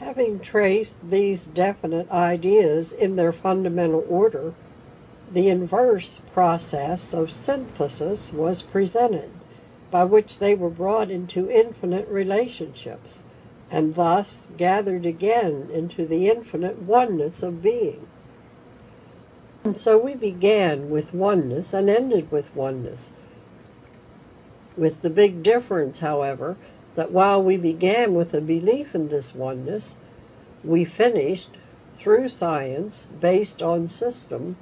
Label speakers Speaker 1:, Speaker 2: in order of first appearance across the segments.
Speaker 1: Having traced these definite ideas in their fundamental order, the inverse process of synthesis was presented, by which they were brought into infinite relationships, and thus gathered again into the infinite oneness of being. And so we began with oneness and ended with oneness. With the big difference, however, that while we began with a belief in this oneness, we finished through science based on system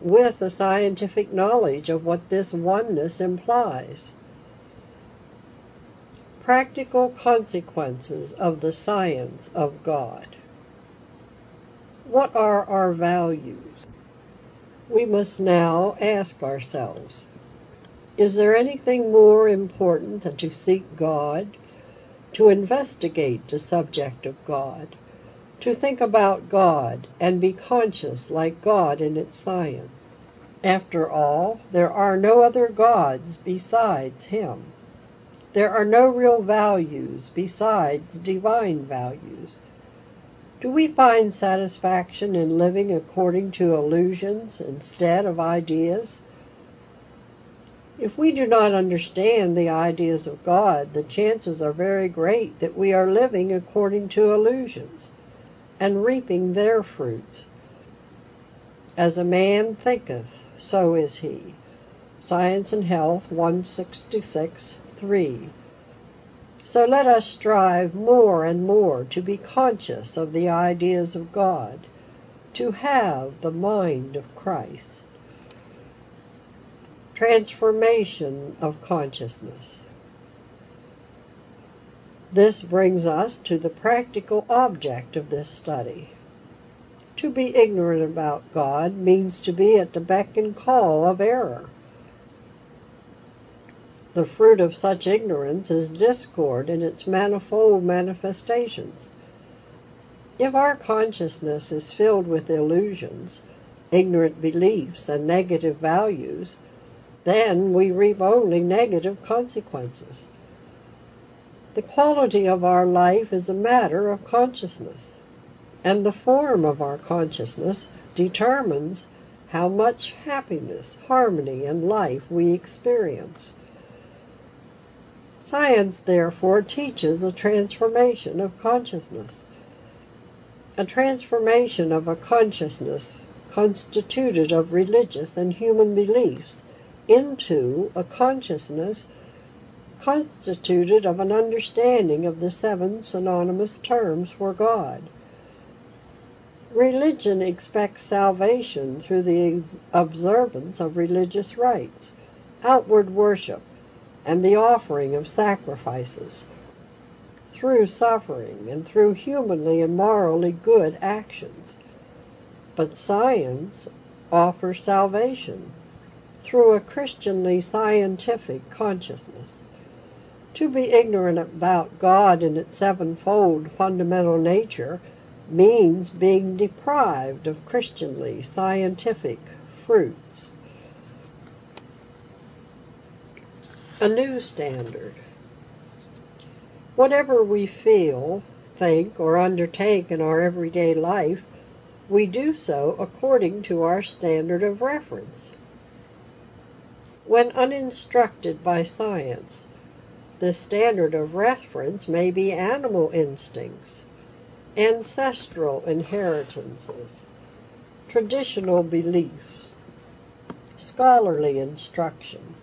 Speaker 1: with a scientific knowledge of what this oneness implies. Practical consequences of the science of God. What are our values? We must now ask ourselves, is there anything more important than to seek God, to investigate the subject of God, to think about God and be conscious like God in its science? After all, there are no other gods besides Him. There are no real values besides divine values. Do we find satisfaction in living according to illusions instead of ideas? If we do not understand the ideas of God, the chances are very great that we are living according to illusions and reaping their fruits. As a man thinketh, so is he. Science and Health 166 3. So let us strive more and more to be conscious of the ideas of God, to have the mind of Christ. Transformation of consciousness. This brings us to the practical object of this study. To be ignorant about God means to be at the beck and call of error. The fruit of such ignorance is discord in its manifold manifestations. If our consciousness is filled with illusions, ignorant beliefs, and negative values, then we reap only negative consequences. The quality of our life is a matter of consciousness, and the form of our consciousness determines how much happiness, harmony, and life we experience. Science, therefore, teaches a transformation of consciousness. A transformation of a consciousness constituted of religious and human beliefs into a consciousness constituted of an understanding of the seven synonymous terms for God. Religion expects salvation through the observance of religious rites, outward worship, and the offering of sacrifices, through suffering and through humanly and morally good actions. But science offers salvation through a Christianly scientific consciousness. To be ignorant about God in its sevenfold fundamental nature means being deprived of Christianly scientific fruits. A new standard. Whatever we feel, think, or undertake in our everyday life, we do so according to our standard of reference. When uninstructed by science, the standard of reference may be animal instincts, ancestral inheritances, traditional beliefs, scholarly instruction,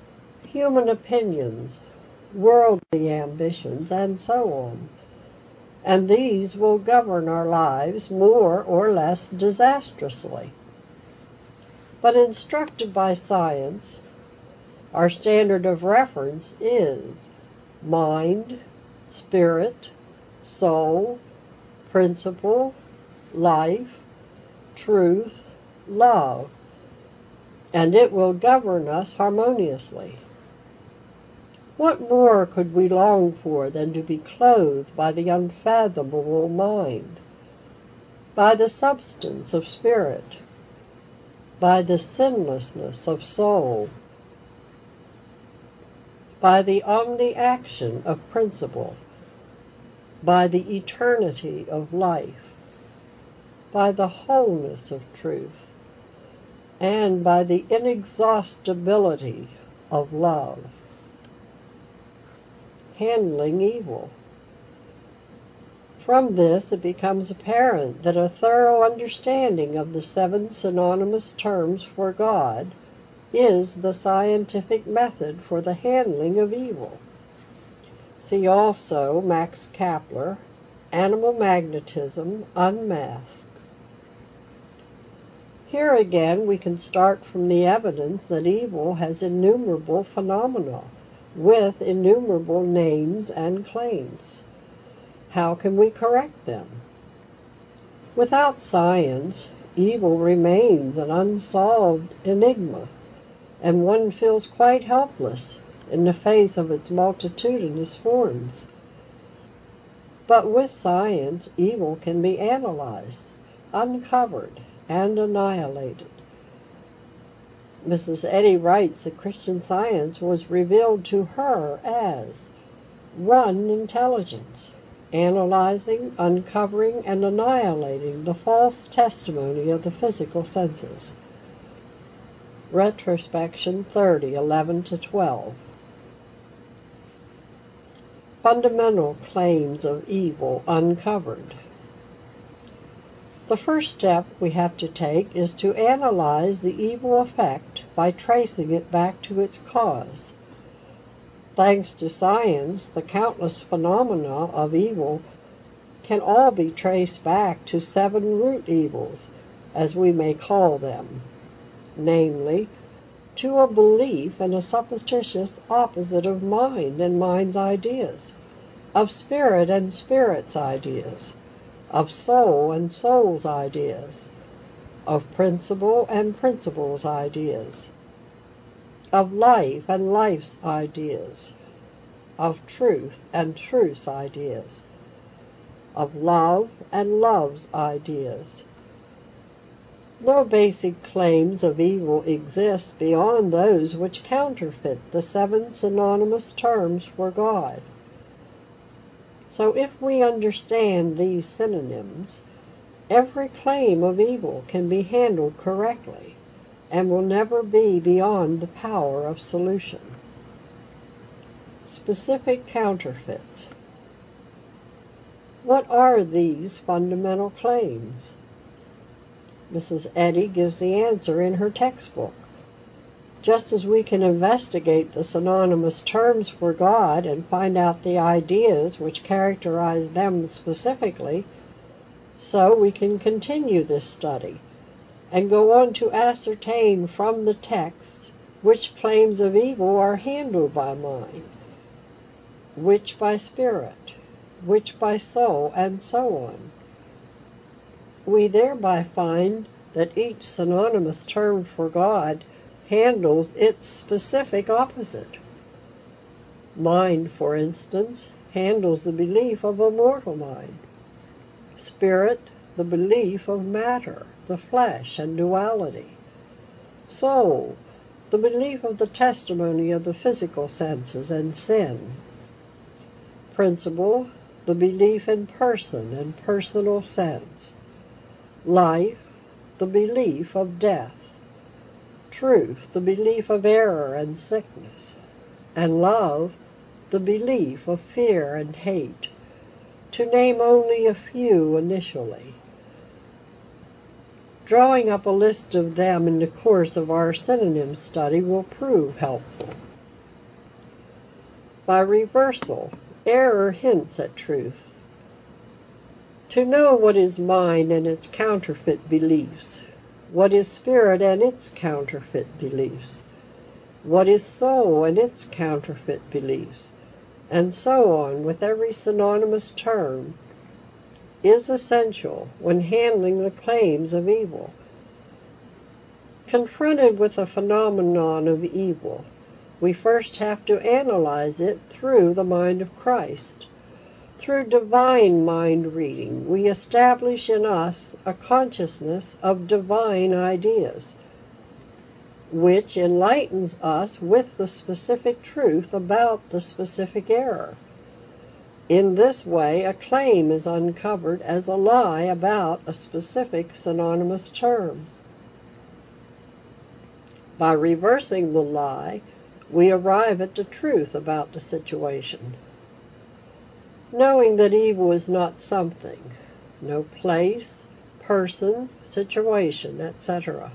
Speaker 1: human opinions, worldly ambitions, and so on. And these will govern our lives more or less disastrously. But instructed by science, Our standard of reference is mind, spirit, soul, principle, life, truth, love, and it will govern us harmoniously. What more could we long for than to be clothed by the unfathomable mind, by the substance of spirit, by the sinlessness of soul, by the omni-action of principle, by the eternity of life, by the wholeness of truth, and by the inexhaustibility of love. Handling evil. From this it becomes apparent that a thorough understanding of the seven synonymous terms for God is the scientific method for the handling of evil. See also Max Kappeler, Animal Magnetism Unmasked. Here again we can start from the evidence that evil has innumerable phenomena with innumerable names and claims. How can we correct them? Without science, evil remains an unsolved enigma, and one feels quite helpless in the face of its multitudinous forms. But with science, evil can be analyzed, uncovered, and annihilated. Mrs. Eddy writes that Christian Science was revealed to her as one intelligence, analyzing, uncovering, and annihilating the false testimony of the physical senses. Retrospection 30, 11 to 12. Fundamental claims of evil uncovered. The first step we have to take is to analyze the evil effect by tracing it back to its cause. Thanks to science, the countless phenomena of evil can all be traced back to seven root evils, as we may call them, namely, to a belief and a supposititious opposite of mind and mind's ideas, of spirit and spirit's ideas of soul and soul's ideas, of principle and principle's ideas, of life and life's ideas, of truth and truth's ideas, of love and love's ideas. No basic claims of evil exist beyond those which counterfeit the seven synonymous terms for God. So if we understand these synonyms, every claim of evil can be handled correctly and will never be beyond the power of solution. Specific counterfeits. What are these fundamental claims? Mrs. Eddy gives the answer in her textbook. Just as we can investigate the synonymous terms for God and find out the ideas which characterize them specifically, so we can continue this study and go on to ascertain from the text which claims of evil are handled by mind, which by spirit, which by soul, and so on. We thereby find that each synonymous term for God handles its specific opposite. Mind, for instance, handles the belief of a mortal mind. Spirit, the belief of matter, the flesh, and duality. Soul, the belief of the testimony of the physical senses and sin. Principle, the belief in person and personal sense. Life, the belief of death truth, the belief of error and sickness, and love, the belief of fear and hate, to name only a few initially. Drawing up a list of them in the course of our synonym study will prove helpful. By reversal, error hints at truth. To know what is mind and its counterfeit beliefs what is spirit and its counterfeit beliefs, what is soul and its counterfeit beliefs, and so on with every synonymous term, is essential when handling the claims of evil. Confronted with a phenomenon of evil, we first have to analyze it through the mind of Christ. Through divine mind reading, we establish in us a consciousness of divine ideas, which enlightens us with the specific truth about the specific error. In this way, a claim is uncovered as a lie about a specific synonymous term. By reversing the lie, we arrive at the truth about the situation. Knowing that evil is not something, no place, person, situation, etc.,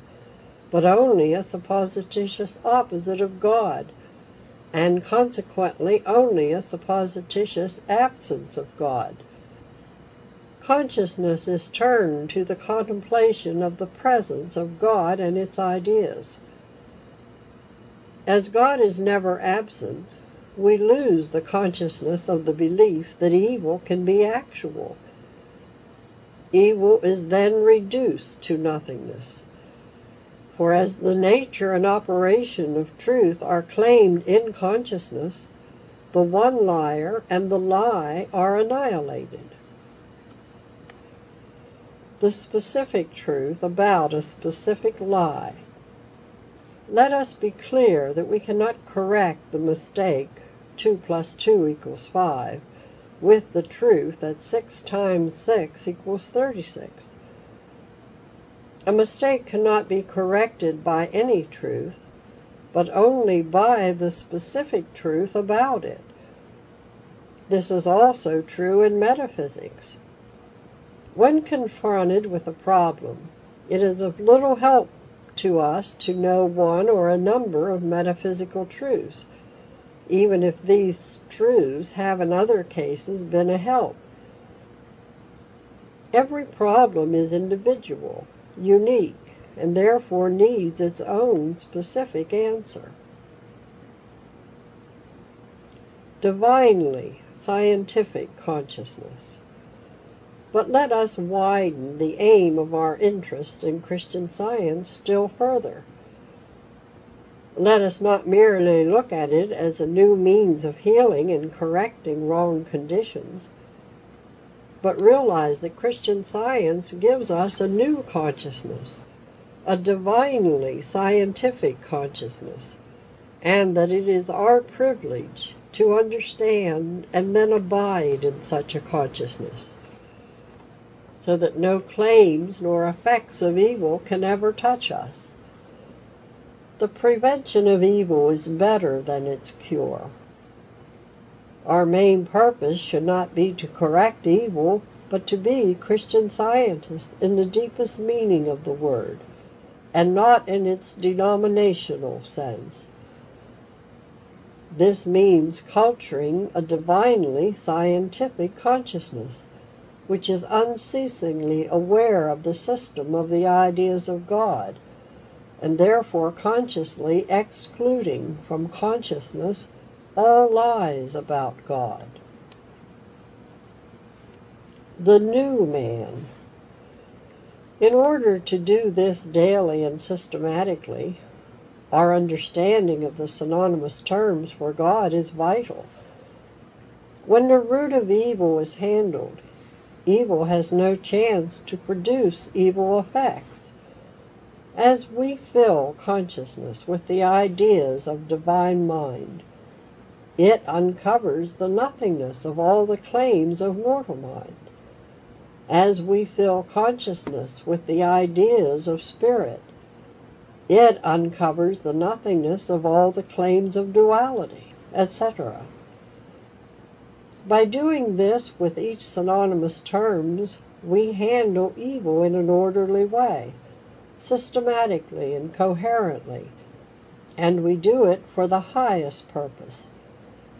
Speaker 1: but only a supposititious opposite of God, and consequently only a supposititious absence of God. Consciousness is turned to the contemplation of the presence of God and its ideas. As God is never absent, we lose the consciousness of the belief that evil can be actual. Evil is then reduced to nothingness. For as the nature and operation of truth are claimed in consciousness, the one liar and the lie are annihilated. The specific truth about a specific lie let us be clear that we cannot correct the mistake 2 plus 2 equals 5 with the truth that 6 times 6 equals 36. A mistake cannot be corrected by any truth, but only by the specific truth about it. This is also true in metaphysics. When confronted with a problem, it is of little help to us to know one or a number of metaphysical truths, even if these truths have in other cases been a help. Every problem is individual, unique, and therefore needs its own specific answer. Divinely scientific consciousness. But let us widen the aim of our interest in Christian Science still further. Let us not merely look at it as a new means of healing and correcting wrong conditions, but realize that Christian Science gives us a new consciousness, a divinely scientific consciousness, and that it is our privilege to understand and then abide in such a consciousness so that no claims nor effects of evil can ever touch us. The prevention of evil is better than its cure. Our main purpose should not be to correct evil, but to be Christian scientists in the deepest meaning of the word, and not in its denominational sense. This means culturing a divinely scientific consciousness which is unceasingly aware of the system of the ideas of God, and therefore consciously excluding from consciousness all lies about God. The new man. In order to do this daily and systematically, our understanding of the synonymous terms for God is vital. When the root of evil is handled, evil has no chance to produce evil effects. As we fill consciousness with the ideas of divine mind, it uncovers the nothingness of all the claims of mortal mind. As we fill consciousness with the ideas of spirit, it uncovers the nothingness of all the claims of duality, etc. By doing this with each synonymous terms, we handle evil in an orderly way, systematically and coherently, and we do it for the highest purpose,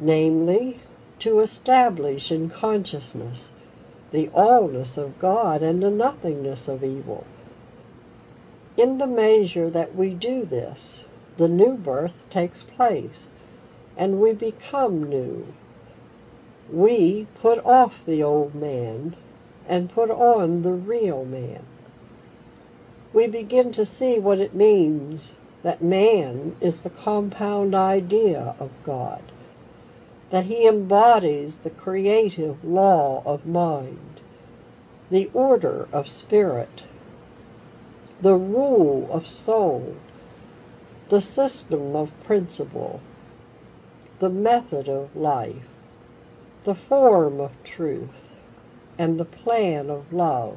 Speaker 1: namely, to establish in consciousness the allness of God and the nothingness of evil. In the measure that we do this, the new birth takes place, and we become new. We put off the old man and put on the real man. We begin to see what it means that man is the compound idea of God, that he embodies the creative law of mind, the order of spirit, the rule of soul, the system of principle, the method of life, the form of truth, and the plan of love.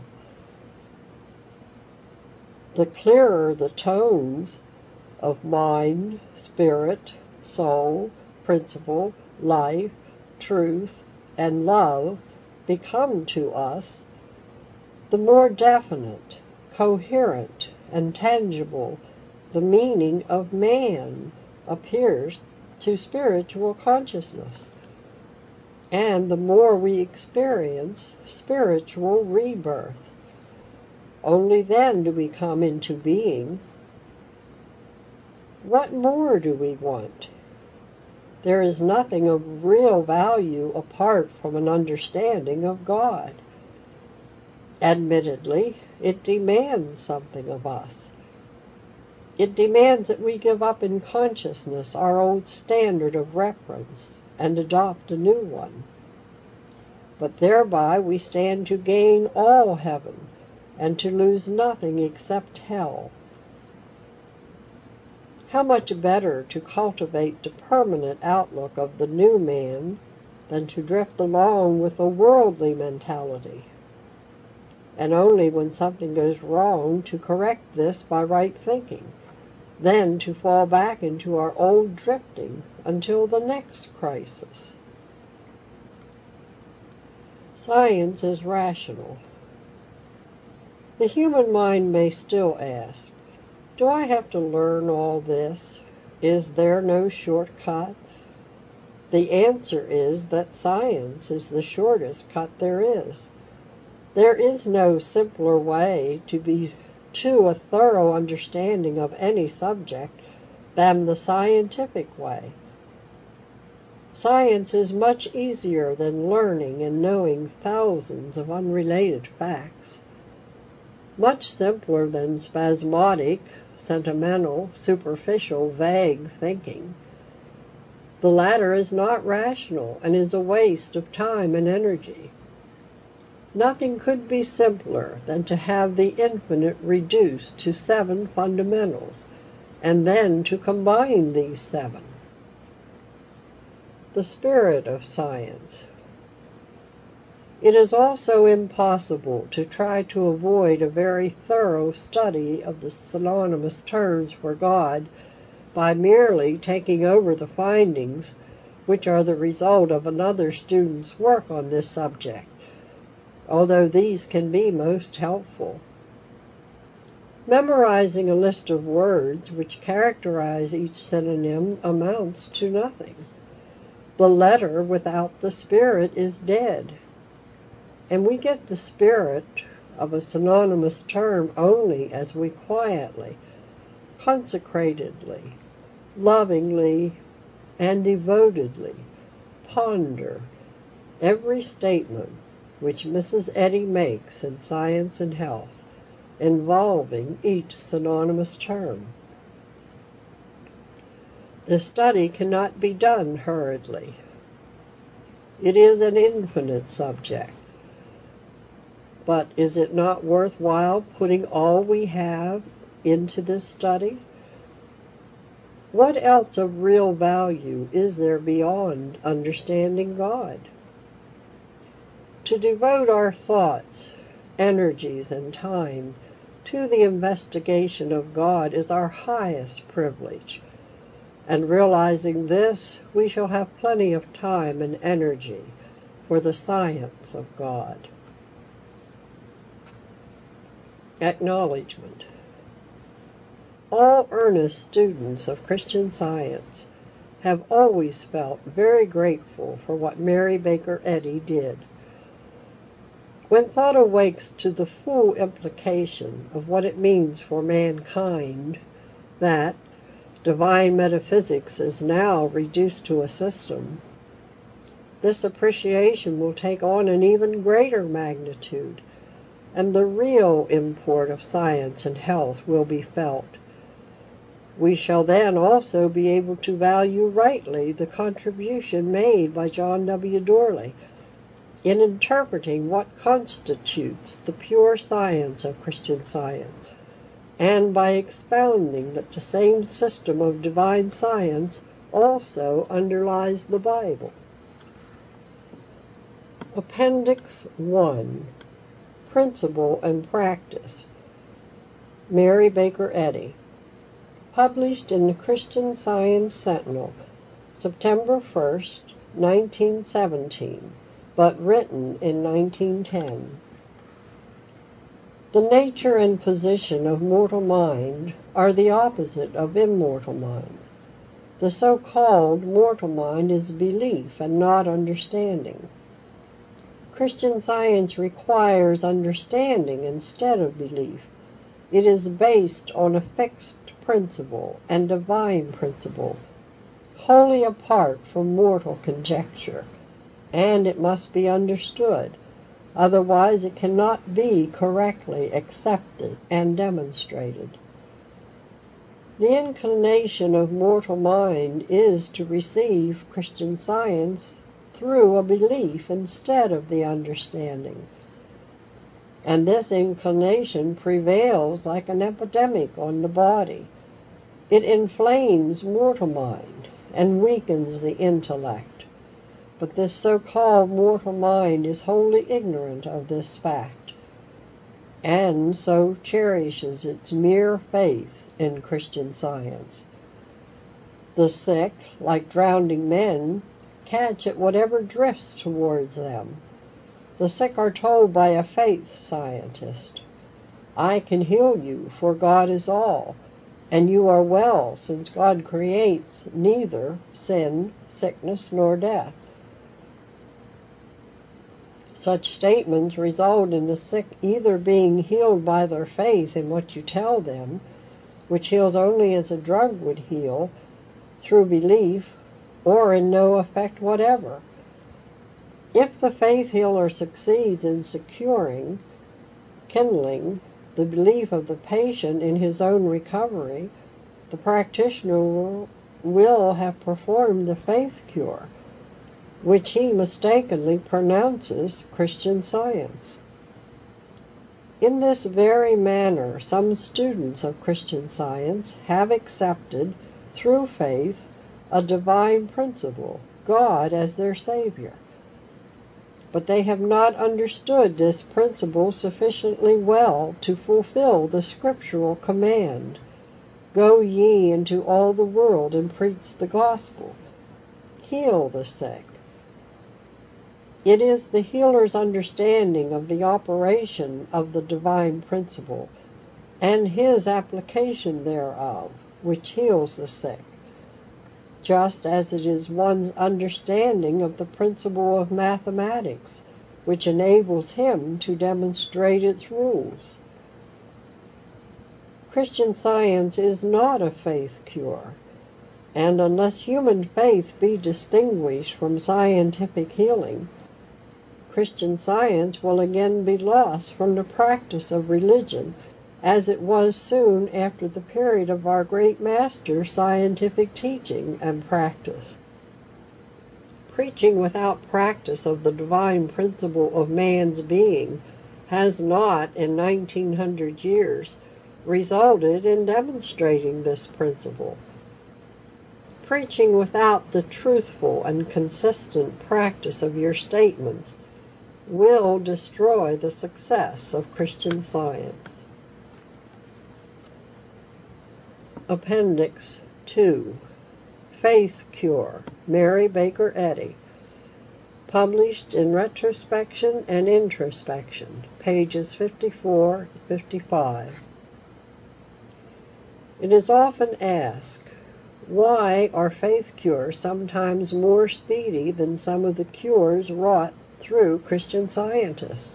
Speaker 1: The clearer the tones of mind, spirit, soul, principle, life, truth, and love become to us, the more definite, coherent, and tangible the meaning of man appears to spiritual consciousness. And the more we experience spiritual rebirth, only then do we come into being. What more do we want? There is nothing of real value apart from an understanding of God. Admittedly, it demands something of us. It demands that we give up in consciousness our old standard of reference and adopt a new one. But thereby we stand to gain all heaven and to lose nothing except hell. How much better to cultivate the permanent outlook of the new man than to drift along with a worldly mentality, and only when something goes wrong to correct this by right thinking then to fall back into our old drifting until the next crisis. Science is rational. The human mind may still ask, do I have to learn all this? Is there no shortcut? The answer is that science is the shortest cut there is. There is no simpler way to be to a thorough understanding of any subject than the scientific way. Science is much easier than learning and knowing thousands of unrelated facts, much simpler than spasmodic, sentimental, superficial, vague thinking. The latter is not rational and is a waste of time and energy. Nothing could be simpler than to have the infinite reduced to seven fundamentals, and then to combine these seven. The spirit of science. It is also impossible to try to avoid a very thorough study of the synonymous terms for God by merely taking over the findings which are the result of another student's work on this subject although these can be most helpful. Memorizing a list of words which characterize each synonym amounts to nothing. The letter without the spirit is dead. And we get the spirit of a synonymous term only as we quietly, consecratedly, lovingly, and devotedly ponder every statement which Mrs. Eddy makes in Science and Health, involving each synonymous term. The study cannot be done hurriedly. It is an infinite subject. But is it not worthwhile putting all we have into this study? What else of real value is there beyond understanding God? To devote our thoughts, energies, and time to the investigation of God is our highest privilege. And realizing this, we shall have plenty of time and energy for the science of God. Acknowledgement. All earnest students of Christian Science have always felt very grateful for what Mary Baker Eddy did when thought awakes to the full implication of what it means for mankind that, divine metaphysics is now reduced to a system, this appreciation will take on an even greater magnitude, and the real import of science and health will be felt. We shall then also be able to value rightly the contribution made by John W. Doorly in interpreting what constitutes the pure science of Christian Science, and by expounding that the same system of divine science also underlies the Bible. Appendix 1 Principle and Practice Mary Baker Eddy Published in the Christian Science Sentinel, September 1st, 1917, but written in 1910. The nature and position of mortal mind are the opposite of immortal mind. The so-called mortal mind is belief and not understanding. Christian Science requires understanding instead of belief. It is based on a fixed principle and divine principle, wholly apart from mortal conjecture, and it must be understood. Otherwise, it cannot be correctly accepted and demonstrated. The inclination of mortal mind is to receive Christian Science through a belief instead of the understanding. And this inclination prevails like an epidemic on the body. It inflames mortal mind and weakens the intellect. But this so-called mortal mind is wholly ignorant of this fact, and so cherishes its mere faith in Christian Science. The sick, like drowning men, catch at whatever drifts towards them. The sick are told by a faith scientist, I can heal you, for God is all, and you are well, since God creates neither sin, sickness, nor death. Such statements result in the sick either being healed by their faith in what you tell them, which heals only as a drug would heal, through belief, or in no effect whatever. If the faith healer succeeds in securing, kindling, the belief of the patient in his own recovery, the practitioner will, have performed the faith cure, which he mistakenly pronounces Christian science. In this very manner, some students of Christian science have accepted, through faith, a divine principle, God as their Savior. But they have not understood this principle sufficiently well to fulfill the scriptural command, Go ye into all the world and preach the gospel. Heal the sick. It is the healer's understanding of the operation of the divine principle and his application thereof which heals the sick just as it is one's understanding of the principle of mathematics which enables him to demonstrate its rules. Christian science is not a faith cure, and unless human faith be distinguished from scientific healing, Christian science will again be lost from the practice of religion as it was soon after the period of our great master's scientific teaching and practice. Preaching without practice of the divine principle of man's being has not, in 1900 years, resulted in demonstrating this principle. Preaching without the truthful and consistent practice of your statements will destroy the success of Christian science. Appendix 2 Faith Cure. Mary Baker Eddy. Published in Retrospection and Introspection. Pages 54 55 It is often asked, why are faith cures sometimes more speedy than some of the cures wrought through Christian scientists?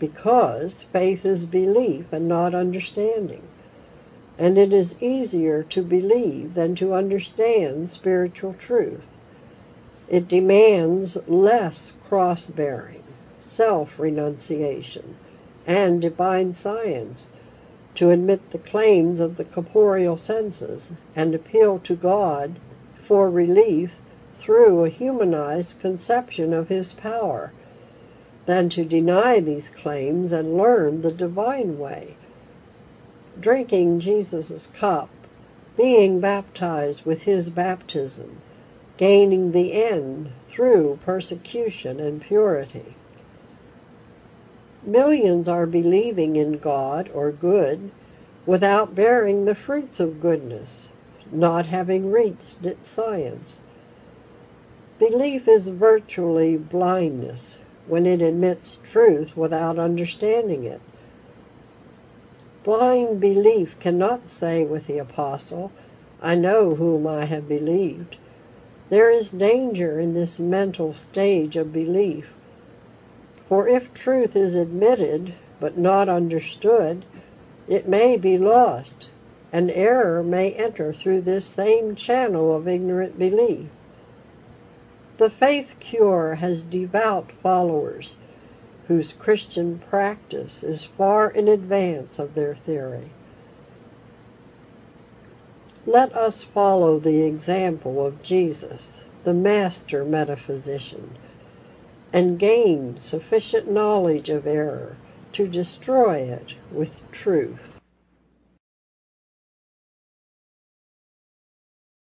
Speaker 1: Because faith is belief and not understanding and it is easier to believe than to understand spiritual truth. It demands less cross bearing, self renunciation, and divine science to admit the claims of the corporeal senses and appeal to God for relief through a humanized conception of His power than to deny these claims and learn the divine way. Drinking Jesus' cup, being baptized with His baptism, gaining the end through persecution and purity. Millions are believing in God or good without bearing the fruits of goodness, not having reached its science. Belief is virtually blindness when it admits truth without understanding it. Blind belief cannot say with the apostle, I know whom I have believed. There is danger in this mental stage of belief. For if truth is admitted but not understood, it may be lost, and error may enter through this same channel of ignorant belief. The faith cure has devout followers whose Christian practice is far in advance of their theory. Let us follow the example of Jesus, the master metaphysician, and gain sufficient knowledge of error to destroy it with truth.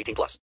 Speaker 2: 18 plus.